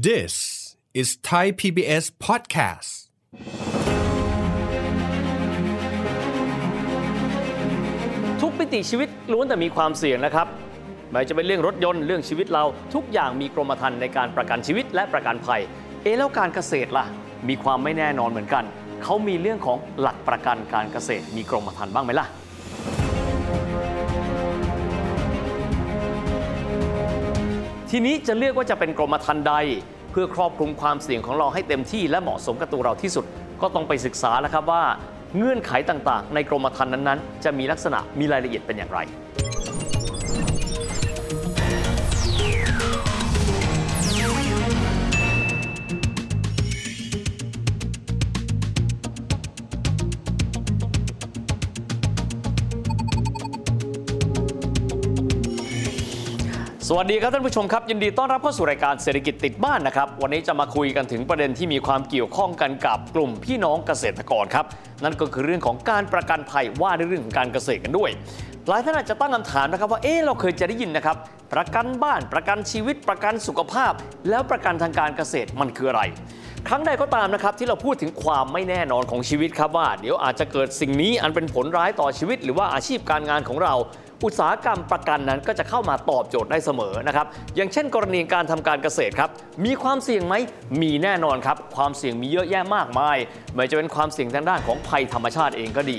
This is Thai PBS podcast. ทุกมิติชีวิตล้วนแต่มีความเสี่ยงนะครับไม่ว่าจะเป็นเรื่องรถยนต์เรื่องชีวิตเราทุกอย่างมีกรมธรรม์ในการประกันชีวิตและประกันภัย เอะแล้วการเกษตรล่ะ มีความไม่แน่นอนเหมือนกัน เขามีเรื่องของหลักประกันการเกษตรมีกรมธรรม์บ้างไหมล่ะ ทีนี้จะเลือกว่าจะเป็นกรมธรรม์ใด เพื่อครอบคลุมความเสี่ยงของเราให้เต็มที่และเหมาะสมกับตัวเราที่สุด ก็ต้องไปศึกษาแล้วครับว่าเงื่อนไขต่างๆ ในกรมธรรม์นั้นๆ จะมีลักษณะมีรายละเอียดเป็นอย่างไร วัสดีครับท่านผู้ชมครับ ยินดีต้อนรับเข้าสู่รายการเศรษฐกิจติดบ้านนะครับ วันนี้จะมาคุยกันถึงประเด็นที่มีความเกี่ยวข้องกันกับกลุ่มพี่น้องเกษตรกรครับ นั่นก็คือเรื่องของการประกันภัยว่าด้วยเรื่องของการเกษตรกันด้วย หลายท่านอาจจะตั้งคำถามนะครับว่าเอ๊เราเคยจะได้ยินนะครับประกันบ้านประกันชีวิตประกันสุขภาพ แล้วประกันทางการเกษตรมันคืออะไรครั้งใดก็ตามนะครับที่เราพูดถึงความไม่แน่นอนของชีวิตครับว่า เดี๋ยวอาจจะเกิดสิ่งนี้อันเป็นผลร้ายต่อชีวิต หรือว่าอาชีพการงานของเรา อุตสาหกรรมประกันนั้นก็จะเข้ามาตอบโจทย์ได้เสมอนะครับอย่างเช่น กรณีการทำการเกษตรครับมีความเสี่ยงไหมมีแน่นอนครับความเสี่ยงมีเยอะแยะมากมาย ไม่ว่าจะเป็นความเสี่ยงทางด้านของภัยธรรมชาติเองก็ดี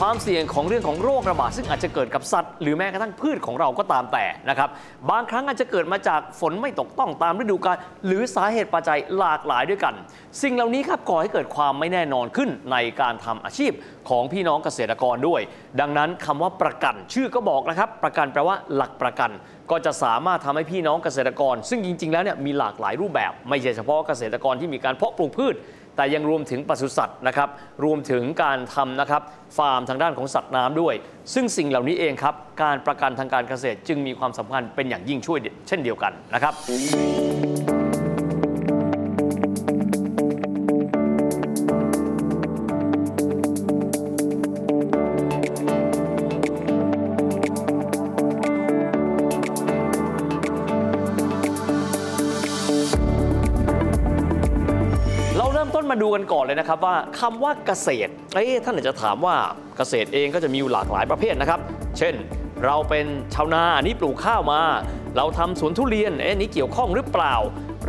ความเสี่ยงของเรื่องของโรคระบาดซึ่งอาจจะเกิดกับสัตว์ หรือแม้กระทั่งพืชของเราก็ตามแต่นะครับบางครั้งอาจจะเกิดมาจากฝนไม่ตกต้องตามฤดูกาลหรือสาเหตุปัจจัยหลากหลายด้วยกัน สิ่งเหล่านี้ครับก่อให้เกิดความไม่แน่นอนขึ้นในการทำอาชีพของพี่น้องเกษตรกรด้วย ดังนั้นคำว่าประกันชื่อก็บอกนะครับ ประกันแปลว่าหลักประกัน ก็จะสามารถทำให้พี่น้องเกษตรกร ซึ่งจริง ๆ แล้วเนี่ยมีหลากหลายรูปแบบ ไม่ใช่เฉพาะเกษตรกรที่มีการเพาะปลูกพืช แต่ยังรวมถึงปศุสัตว์นะครับ รวมถึงการทำนะครับฟาร์มทางด้านของสัตว์น้ำด้วย ซึ่งสิ่งเหล่านี้เองครับ การประกันทางการเกษตรจึงมีความสำคัญเป็นอย่างยิ่งช่วยเช่นเดียวกันนะครับ มาดูกันก่อนเลยนะครับว่าคำว่าเกษตรเอ๊ะท่านอาจจะถามว่าเกษตรเองก็จะมีอยู่หลากหลายประเภทนะครับ เช่น เราเป็นชาวนาอันนี้ปลูกข้าวมา เราทำสวนทุเรียนเอ๊ะนี้เกี่ยวข้องหรือเปล่า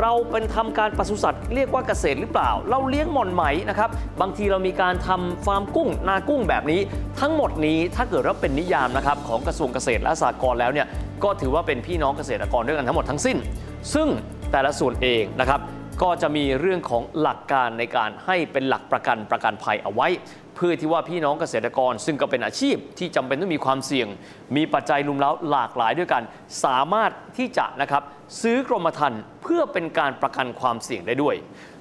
เราเป็นทำการปศุสัตว์เรียกว่าเกษตรหรือเปล่า เราเลี้ยงหม่อนไหมนะครับบางทีเรามีการทำฟาร์มกุ้งนากุ้งแบบนี้ ทั้งหมดนี้ถ้าเกิดว่าเป็นนิยามนะครับของกระทรวงเกษตรและสหกรณ์แล้วเนี่ยก็ถือว่าเป็นพี่น้องเกษตรกรด้วยกันทั้งหมดทั้งสิ้น ซึ่งแต่ละส่วนเองนะครับ ก็จะมีเรื่องของหลักการในการให้เป็นหลักประกันประกันภัยเอาไว้ เพื่อที่ว่าพี่น้องเกษตรกร ซึ่งก็เป็นอาชีพที่จำเป็นต้องมีความเสี่ยง มีปัจจัยรุมเร้าหลากหลายด้วยกัน สามารถที่จะนะครับซื้อกรมธรรม์เพื่อเป็นการประกันความเสี่ยงได้ด้วย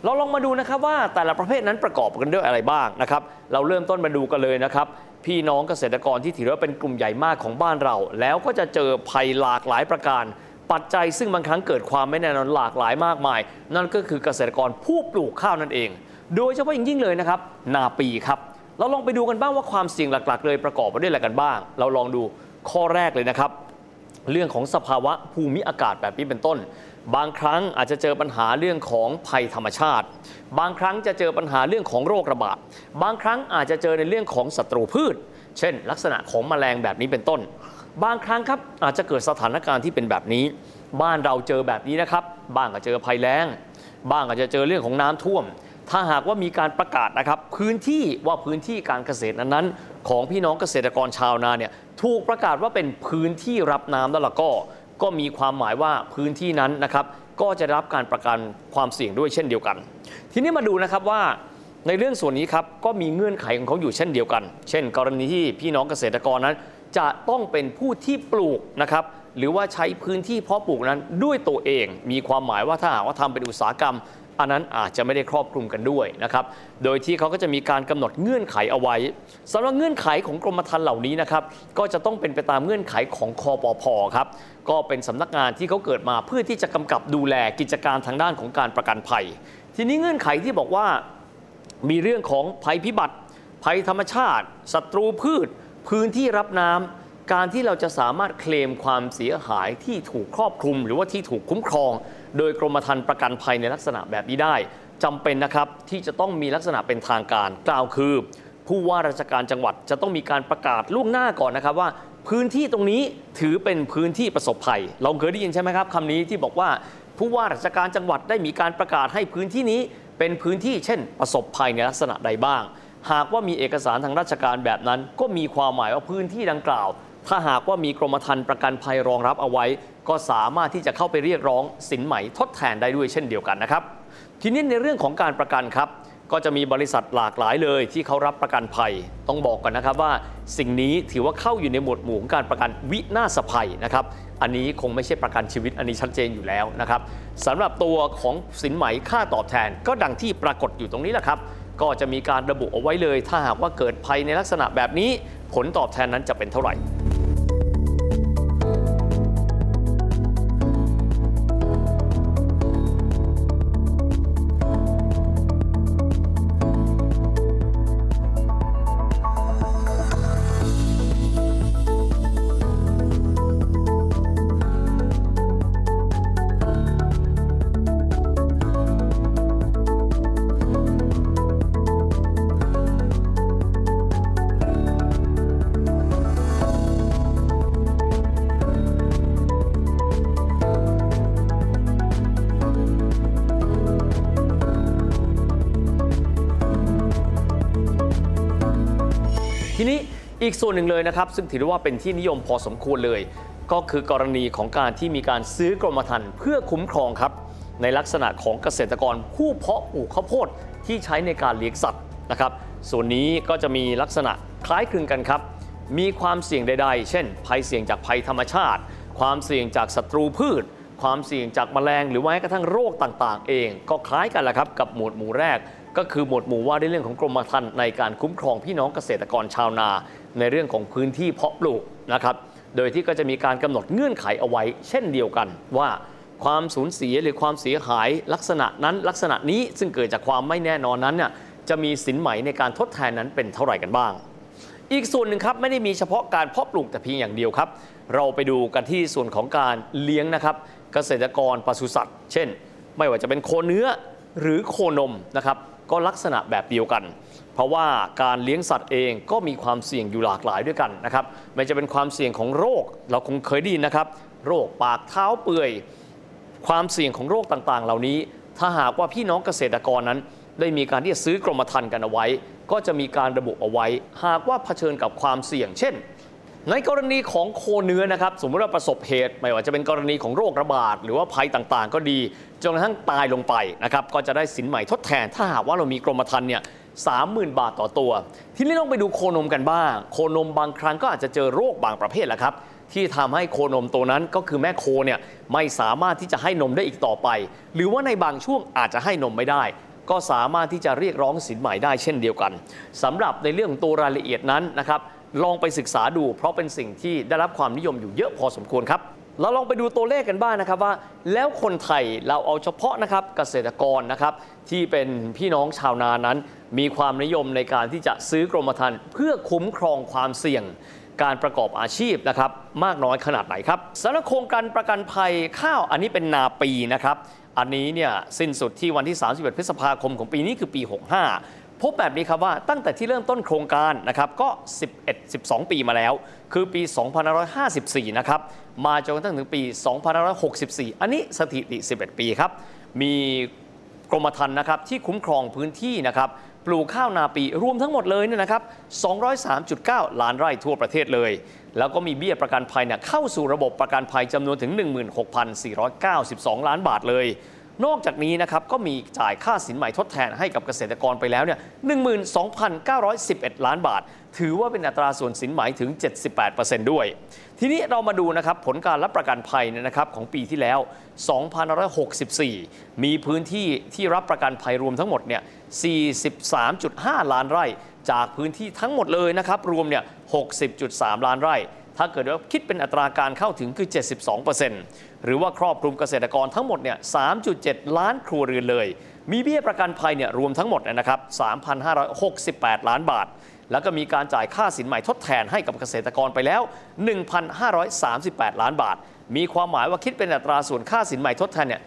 เราลองมาดูนะครับว่าแต่ละประเภทนั้นประกอบกันด้วยอะไรบ้างนะครับ เราเริ่มต้นมาดูกันเลยนะครับพี่น้องเกษตรกรที่ถือว่าเป็นกลุ่มใหญ่มากของบ้านเรา แล้วก็จะเจอภัยหลากหลายประการ ปัจจัยซึ่งบางครั้งเกิดความไม่แน่นอนหลากหลายมากมาย นั่นก็คือเกษตรกรผู้ปลูกข้าวนั่นเอง โดยเฉพาะอย่างยิ่งเลยนะครับ นาปีครับ เราลองไปดูกันบ้างว่าความเสี่ยงหลัก ๆ เลยประกอบไปด้วยอะไรกันบ้าง เราลองดูข้อแรกเลยนะครับ เรื่องของสภาวะภูมิอากาศแบบนี้เป็นต้น บางครั้งอาจจะเจอปัญหาเรื่องของภัยธรรมชาติ บางครั้งจะเจอปัญหาเรื่องของโรคระบาด บางครั้งอาจจะเจอในเรื่องของศัตรูพืช เช่น ลักษณะของแมลงแบบนี้เป็นต้น บางครั้งครับอาจจะเกิดสถานการณ์ที่เป็นแบบนี้ บ้านเราเจอแบบนี้นะครับ บ้างก็เจอภัยแล้ง บ้างอาจจะเจอเรื่องของน้ำท่วม ถ้าหากว่ามีการประกาศนะครับ พื้นที่ว่าพื้นที่การเกษตรนั้นๆของพี่น้องเกษตรกรชาวนาเนี่ยถูกประกาศว่าเป็นพื้นที่รับน้ำแล้วล่ะก็ ก็มีความหมายว่าพื้นที่นั้นนะครับก็จะได้รับการประกันความเสี่ยงด้วยเช่นเดียวกัน ทีนี้มาดูนะครับว่าในเรื่องส่วนนี้ครับก็มีเงื่อนไขของเขาอยู่เช่นเดียวกัน เช่น กรณีที่พี่น้องเกษตรกรนั้น จะต้องเป็นผู้ที่ปลูกนะครับหรือว่าใช้พื้นที่เพาะปลูกนั้นด้วยตัวเอง มีความหมายว่าถ้าหากว่าทำเป็นอุตสาหกรรม อันนั้นอาจจะไม่ได้ครอบคลุมกันด้วยนะครับโดยที่เขาก็จะมีการกำหนดเงื่อนไขเอาไว้สำหรับเงื่อนไขของกรมธรรม์เหล่านี้นะครับก็จะต้องเป็นไปตามเงื่อนไขของคอปพครับ ก็เป็นสำนักงานที่เขาเกิดมาเพื่อที่จะกำกับดูแลกิจการทางด้านของการประกันภัย ทีนี้เงื่อนไขที่บอกว่ามีเรื่องของภัยพิบัติ ภัยธรรมชาติศัตรูพืช พื้นที่รับน้ำการที่เราจะสามารถเคลมความเสียหายที่ถูกครอบคลุม หรือว่าที่ถูกคุ้มครอง โดยกรมธรรม์ประกันภัยในลักษณะแบบนี้ได้จำเป็นนะครับที่จะต้องมีลักษณะเป็นทางการกล่าวคือผู้ว่าราชการจังหวัดจะต้องมีการประกาศล่วงหน้าก่อนนะครับว่า พื้นที่ตรงนี้ถือเป็นพื้นที่ประสบภัย เราเคยได้ยินใช่ไหมครับคำนี้ที่บอกว่าผู้ว่าราชการจังหวัดได้มีการประกาศให้พื้นที่นี้เป็นพื้นที่เช่น ประสบภัยในลักษณะใดบ้าง หากว่ามีเอกสารทางราชการแบบนั้น ก็มีความหมายว่าพื้นที่ดังกล่าว ถ้าหากว่ามีกรมธรรม์ประกันภัยรองรับเอาไว้ ก็สามารถที่จะเข้าไปเรียกร้องสินไหมทดแทนได้ด้วยเช่นเดียวกันนะครับ ทีนี้ในเรื่องของการประกันครับ ก็จะมีบริษัทหลากหลายเลยที่เขารับประกันภัย ต้องบอกกันนะครับว่าสิ่งนี้ถือว่าเข้าอยู่ในหมวดหมู่ของการประกันวินาศภัยนะครับอันนี้คงไม่ใช่ประกันชีวิตอันนี้ชัดเจนอยู่แล้วนะครับสำหรับตัวของสินไหมค่าตอบแทน ก็ดังที่ปรากฏอยู่ตรงนี้แหละครับ ก็จะมีการระบุเอาไว้เลย ถ้าหากว่าเกิดภัยในลักษณะแบบนี้ ผลตอบแทนนั้นจะเป็นเท่าไหร่ อีกส่วนหนึ่งเลยนะครับ ซึ่งถือว่าเป็นที่นิยมพอสมควรเลย ก็คือกรณีของการที่มีการซื้อกรมธรรม์เพื่อคุ้มครองครับ ในลักษณะของเกษตรกรผู้เพาะปลูกข้าวโพดที่ใช้ในการเลี้ยงสัตว์นะครับ ส่วนนี้ก็จะมีลักษณะคล้ายคลึงกันครับ มีความเสี่ยงใด ๆ เช่น ภัยเสี่ยงจากภัยธรรมชาติ ความเสี่ยงจากศัตรูพืช ความเสี่ยงจากแมลง หรือแม้กระทั่งโรคต่างๆ เอง ก็คล้ายกันแหละครับกับหมวดหมู่แรก ก็คือหมวดหมู่ว่าด้วยเรื่องของกรมธรรม์ในการคุ้มครองพี่น้องเกษตรกรชาวนา ในเรื่องของพื้นที่เพาะปลูกนะครับ โดยที่ก็จะมีการกำหนดเงื่อนไขเอาไว้ เช่นเดียวกันว่าความสูญเสียหรือความเสียหายลักษณะนั้นลักษณะนี้ซึ่งเกิดจากความไม่แน่นอนนั้นเนี่ยจะมีสินไหมในการทดแทนนั้นเป็นเท่าไหร่กันบ้าง อีกส่วนหนึ่งครับไม่ได้มีเฉพาะการเพาะปลูกแต่เพียงอย่างเดียวครับ เราไปดูกันที่ส่วนของการเลี้ยงนะครับเกษตรกรปศุสัตว์ เช่น ไม่ว่าจะเป็นโคเนื้อหรือโคนมนะครับก็ลักษณะแบบเดียวกัน เพราะว่าการเลี้ยงสัตว์เองก็มีความเสี่ยงอยู่หลากหลายด้วยกันนะครับไม่จะเป็นความเสี่ยงของโรค เราคงเคยได้ยินนะครับ โรคปากเท้าเปื่อย ความเสี่ยงของโรคต่างๆ เหล่านี้ ถ้าหากว่าพี่น้องเกษตรกรนั้น ได้มีการที่จะซื้อกรมธรรม์กันเอาไว้ ก็จะมีการระบุเอาไว้ หากว่าเผชิญกับความเสี่ยง เช่น ในกรณีของโคเนื้อนะครับ สมมติว่าประสบเหตุ ไม่ว่าจะเป็นกรณีของโรคระบาดหรือว่าภัยต่างๆ ก็ดีจนกระทั่งตายลงไปนะครับก็จะได้สินใหม่ทดแทน ถ้าหากว่าเรามีกรมธรรม์เนี่ย สามหมื่นบาทต่อตัว ที่นี้ต้องไปดูโคนมกันบ้าง โคนมบางครั้งก็อาจจะเจอโรคบางประเภทแหละครับที่ทำให้โคนมตัวนั้นก็คือแม่โคเนี่ยไม่สามารถที่จะให้นมได้อีกต่อไป หรือว่าในบางช่วงอาจจะให้นมไม่ได้ ก็สามารถที่จะเรียกร้องสินใหม่ได้เช่นเดียวกันสำหรับในเรื่องตัวรายละเอียดนั้นนะครับลองไปศึกษาดู เพราะเป็นสิ่งที่ได้รับความนิยมอยู่เยอะพอสมควรครับ เราลองไปดูตัวเลขกันบ้างนะครับว่า แล้วคนไทยเราเอาเฉพาะนะครับเกษตรกรนะครับที่เป็นพี่น้องชาวนานั้น มีความนิยมในการที่จะซื้อกรมธรรม์เพื่อคุ้มครองความเสี่ยงการประกอบอาชีพนะครับมากน้อยขนาดไหนครับสำหรับโครงการประกันภัยข้าวอันนี้เป็นนาปีนะครับอันนี้เนี่ยสิ้นสุดที่วันที่ 31 พฤษภาคมของปีนี้คือปี 65 พบแบบนี้ครับว่าตั้งแต่ที่เริ่มต้นโครงการนะครับก็ 11 12 ปีมาแล้ว คือปี 2554 นะครับ มาจนกระทั่งถึงปี 2564 อันนี้สถิติ 11 ปีครับ มีกรมธรรม์นะครับที่คุ้มครองพื้นที่นะครับปลูกข้าวนาปีรวมทั้งหมดเลยเนี่ยนะครับ 203.9 ล้านไร่ทั่วประเทศเลย แล้วก็มีเบี้ยประกันภัยเนี่ยเข้าสู่ระบบประกันภัยจำนวนถึง 16,492 ล้านบาทเลย นอกจากนี้นะครับก็มีจ่ายค่าสินใหม่ทดแทนให้กับเกษตรกรไปแล้วเนี่ย12,911 ล้านบาท ถือว่าเป็นอัตราส่วนสินไหมถึง 78%ด้วย ทีนี้เรามาดูนะครับผลการรับประกันภัยเนี่ยนะครับของปีที่แล้ว2564 มีพื้นที่ที่รับประกันภัยรวมทั้งหมดเนี่ย 43.5 ล้านไร่ จากพื้นที่ทั้งหมดเลยนะครับรวมเนี่ย 60.3 ล้านไร่ ถ้าเกิดว่าคิดเป็นอัตราการเข้าถึงคือ 72%หรือว่าครอบคลุมเกษตรกรทั้งหมดเนี่ย 3.7 ล้านครัวเรือนเลย มีเบี้ยประกันภัยเนี่ยรวมทั้งหมดเนยนะครับ 3,568 ล้านบาท แล้วก็มีการจ่ายค่าสินใหม่ทดแทนให้กับเกษตรกรไปแล้ว 1,538 ล้านบาท มีความหมายว่าคิดเป็นอัตราส่วนค่าสินใหม่ทดแทนเนี่ย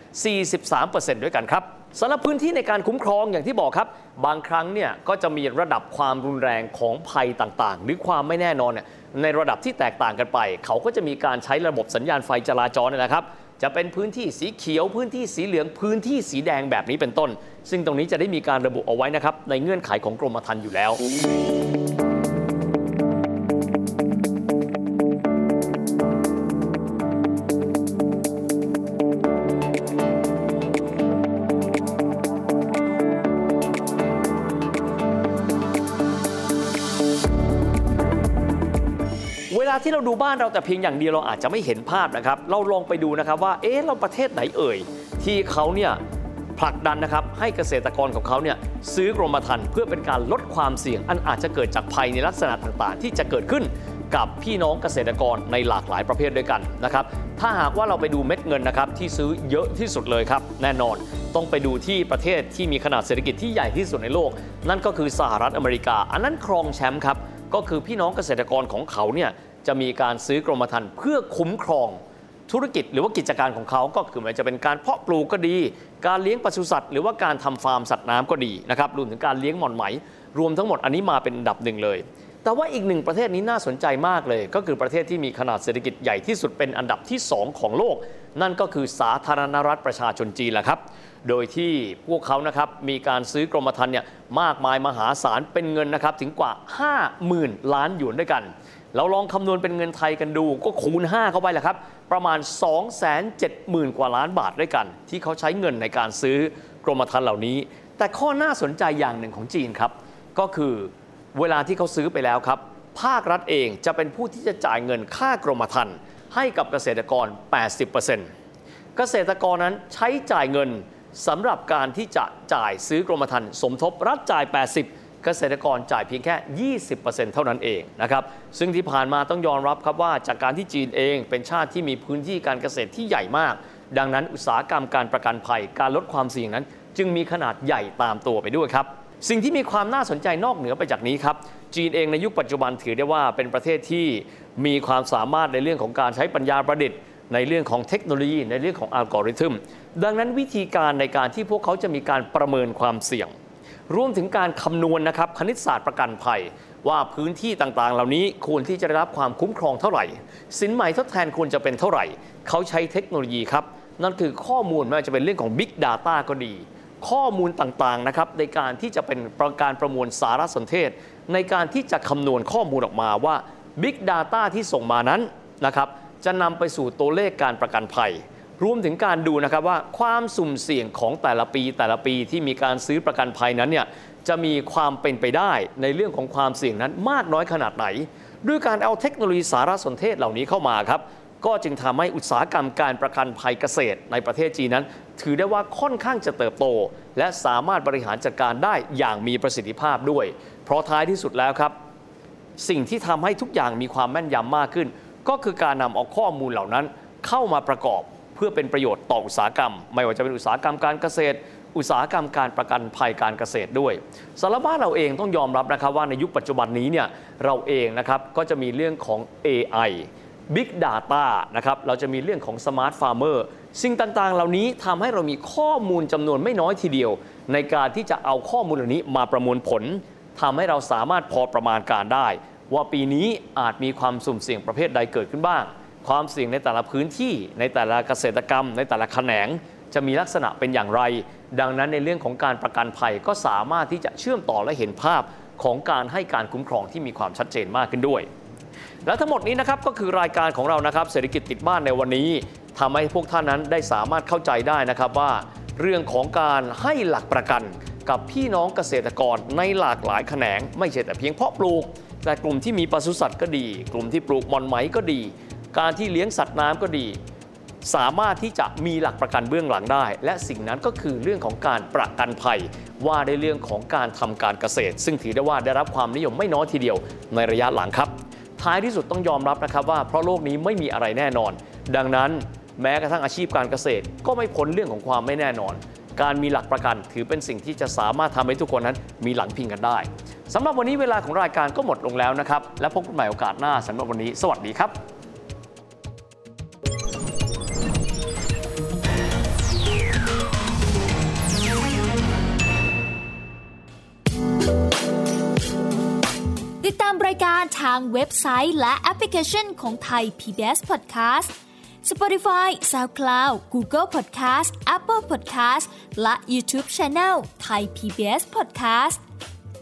43%ด้วยกันครับสำหรับพื้นที่ในการคุ้มครองอย่างที่บอกครับ บางครั้งเนี่ยก็จะมีระดับความรุนแรงของภัยต่างๆ หรือความไม่แน่นอนเนี่ย ในระดับที่แตกต่างกันไป เขาก็จะมีการใช้ระบบสัญญาณไฟจราจรนะครับจะเป็นพื้นที่สีเขียวพื้นที่สีเหลืองพื้นที่สีแดงแบบนี้เป็นต้น ซึ่งตรงนี้จะได้มีการระบุเอาไว้นะครับในเงื่อนไขของกรมธรรม์อยู่แล้ว เวลาที่เราดูบ้านเราแต่เพียงอย่างเดียวเราอาจจะไม่เห็นภาพนะครับ เราลองไปดูนะครับว่า เอ๊ะเราประเทศไหนเอ่ย ที่เขาเนี่ยผลักดันนะครับให้เกษตรกรของเขาเนี่ยซื้อกรมธรรม์เพื่อเป็นการลดความเสี่ยง อันอาจจะเกิดจากภัยในลักษณะต่างๆ ที่จะเกิดขึ้นกับพี่น้องเกษตรกรในหลากหลายประเภทด้วยกันนะครับ ถ้าหากว่าเราไปดูเม็ดเงินนะครับที่ซื้อเยอะที่สุดเลยครับ แน่นอนต้องไปดูที่ประเทศที่มีขนาดเศรษฐกิจที่ใหญ่ที่สุดในโลก นั่นก็คือสหรัฐอเมริกา อันนั้นครองแชมป์ครับ ก็คือพี่น้องเกษตรกรของเขาเนี่ยจะมีการซื้อกรมธรรม์เพื่อคุ้มครองธุรกิจหรือว่ากิจการของเขาก็คือม่ว่าจะเป็นการเพาะปลูกก็ดี การเลี้ยงปศุสัตว์หรือว่าการทำฟาร์มสัตว์น้ำก็ดีนะครับรวมถึงการเลี้ยงหม่อนไหม รวมทั้งหมดอันนี้มาเป็นอันดับหนึ่งเลย แต่ว่าอีกหนึ่งประเทศนี้น่าสนใจมากเลย ก็คือประเทศที่มีขนาดเศรษฐกิจใหญ่ที่สุดเป็นอันดับที่ 2 ของโลก นั่นก็คือสาธารณรัฐประชาชนจีนแหละครับ โดยที่พวกเขานะครับมีการซื้อกรมธรรม์เนี่ยมากมายมหาศาลเป็นเงินนะครับถึงกว่า 50,000 ล้านหยวนด้วยกัน เราลองคำนวณเป็นเงินไทยกันดูก็คูณ 5 เข้าไปแหละครับ ประมาณ 270,000 กว่าล้านบาทด้วยกัน ที่เขาใช้เงินในการซื้อกรมธรรม์เหล่านี้ แต่ข้อน่าสนใจอย่างหนึ่งของจีนครับ ก็คือเวลาที่เขาซื้อไปแล้วครับ ภาครัฐเองจะเป็นผู้ที่จะจ่ายเงินค่ากรมธรรม์ให้กับเกษตรกร 80%เกษตรกรนั้นใช้จ่ายเงิน สำหรับการที่จะจ่ายซื้อกรมธรรม์สมทบรัฐจ่าย 80 เกษตรกรจ่ายเพียงแค่ 20%เท่านั้นเองนะครับซึ่งที่ผ่านมาต้องยอมรับครับว่าจากการที่จีนเองเป็นชาติที่มีพื้นที่การเกษตรที่ใหญ่มาก ดังนั้นอุตสาหกรรมการประกันภัยการลดความเสี่ยงนั้น จึงมีขนาดใหญ่ตามตัวไปด้วยครับสิ่งที่มีความน่าสนใจนอกเหนือไปจากนี้ครับ จีนเองในยุคปัจจุบันถือได้ว่าเป็นประเทศที่มีความสามารถในเรื่องของการใช้ปัญญาประดิษฐ์ ในเรื่องของเทคโนโลยี ในเรื่องของอัลกอริทึมดังนั้นวิธีการในการที่พวกเขาจะมีการประเมินความเสี่ยง รวมถึงการคำนวณนะครับคณิตศาสตร์ประกันภัย ว่าพื้นที่ต่างๆ เหล่านี้ควรที่จะได้รับความคุ้มครองเท่าไหร่ สินใหม่ทดแทนควรจะเป็นเท่าไหร่ เขาใช้เทคโนโลยีครับ นั่นคือข้อมูลไม่ว่าจะเป็นเรื่องของ Big Data ก็ดี ข้อมูลต่างๆนะครับในการที่จะเป็นประการประมวลสารสนเทศ ในการที่จะคำนวณข้อมูลออกมาว่า Big Data ที่ส่งมานั้นนะครับ จะนำไปสู่ตัวเลขการประกันภัย รวมถึงการดูนะครับว่าความสุ่มเสี่ยงของแต่ละปีแต่ละปีที่มีการซื้อประกันภัยนั้นเนี่ยจะมีความเป็นไปได้ในเรื่องของความเสี่ยงนั้นมากน้อยขนาดไหน ด้วยการเอาเทคโนโลยีสารสนเทศเหล่านี้เข้ามาครับก็จึงทำให้อุตสาหกรรมการประกันภัยเกษตรในประเทศจีนนั้น ถือได้ว่าค่อนข้างจะเติบโต และสามารถบริหารจัดการได้อย่างมีประสิทธิภาพด้วย เพราะท้ายที่สุดแล้วครับ สิ่งที่ทำให้ทุกอย่างมีความแม่นยำมากขึ้น ก็คือการนำเอาข้อมูลเหล่านั้นเข้ามาประกอบเพื่อเป็นประโยชน์ต่ออุตสาหกรรม ไม่ว่าจะเป็นอุตสาหกรรมการเกษตร อุตสาหกรรมการประกันภัยการเกษตรด้วยสารบ้านเราเองต้องยอมรับนะครับว่าในยุคปัจจุบันนี้เนี่ยเราเองนะครับก็จะมีเรื่องของ AI Big Data นะครับเราจะมีเรื่องของ Smart Farmer สิ่งต่างๆ เหล่านี้ทำให้เรามีข้อมูลจำนวนไม่น้อยทีเดียว ในการที่จะเอาข้อมูลเหล่านี้มาประมวลผลทำให้เราสามารถพอประมาณการได้ ว่าปีนี้อาจมีความสุ่มเสี่ยงประเภทใดเกิดขึ้นบ้าง ความเสี่ยงในแต่ละพื้นที่ ในแต่ละเกษตรกรรม ในแต่ละแขนง จะมีลักษณะเป็นอย่างไร ดังนั้นในเรื่องของการประกันภัยก็สามารถที่จะเชื่อมต่อและเห็นภาพของการให้การคุ้มครองที่มีความชัดเจนมากขึ้นด้วย และทั้งหมดนี้นะครับก็คือรายการของเรานะครับเศรษฐกิจติดบ้านในวันนี้ทำให้พวกท่านนั้นได้สามารถเข้าใจได้นะครับว่า เรื่องของการให้หลักประกันกับพี่น้องเกษตรกรในหลากหลายแขนง ไม่ใช่แต่เพียงเพาะปลูก แต่กลุ่มที่มีปศุสัตว์ก็ดี กลุ่มที่ปลูกมอนไหมก็ดี การที่เลี้ยงสัตว์น้ำก็ดี สามารถที่จะมีหลักประกันเบื้องหลังได้ และสิ่งนั้นก็คือเรื่องของการประกันภัย ว่าในเรื่องของการทำการเกษตร ซึ่งถือได้ว่าได้รับความนิยมไม่น้อยทีเดียวในระยะหลังครับ ท้ายที่สุดต้องยอมรับนะครับว่าเพราะโลกนี้ไม่มีอะไรแน่นอน ดังนั้นแม้กระทั่งอาชีพการเกษตร ก็ไม่พ้นเรื่องของความไม่แน่นอน การมีหลักประกันถือเป็นสิ่งที่จะสามารถทำให้ทุกคนนั้นมีหลังพิงกันได้ สำหรับวันนี้เวลาของรายการก็หมดลงแล้วนะครับ และพบกันใหม่โอกาสหน้าสำหรับวันนี้ สวัสดีครับติดตามรายการทางเว็บไซต์และแอปพลิเคชันของไทย PBS Podcast Spotify SoundCloud Google Podcast Apple Podcast และ YouTube Channel Thai PBS Podcast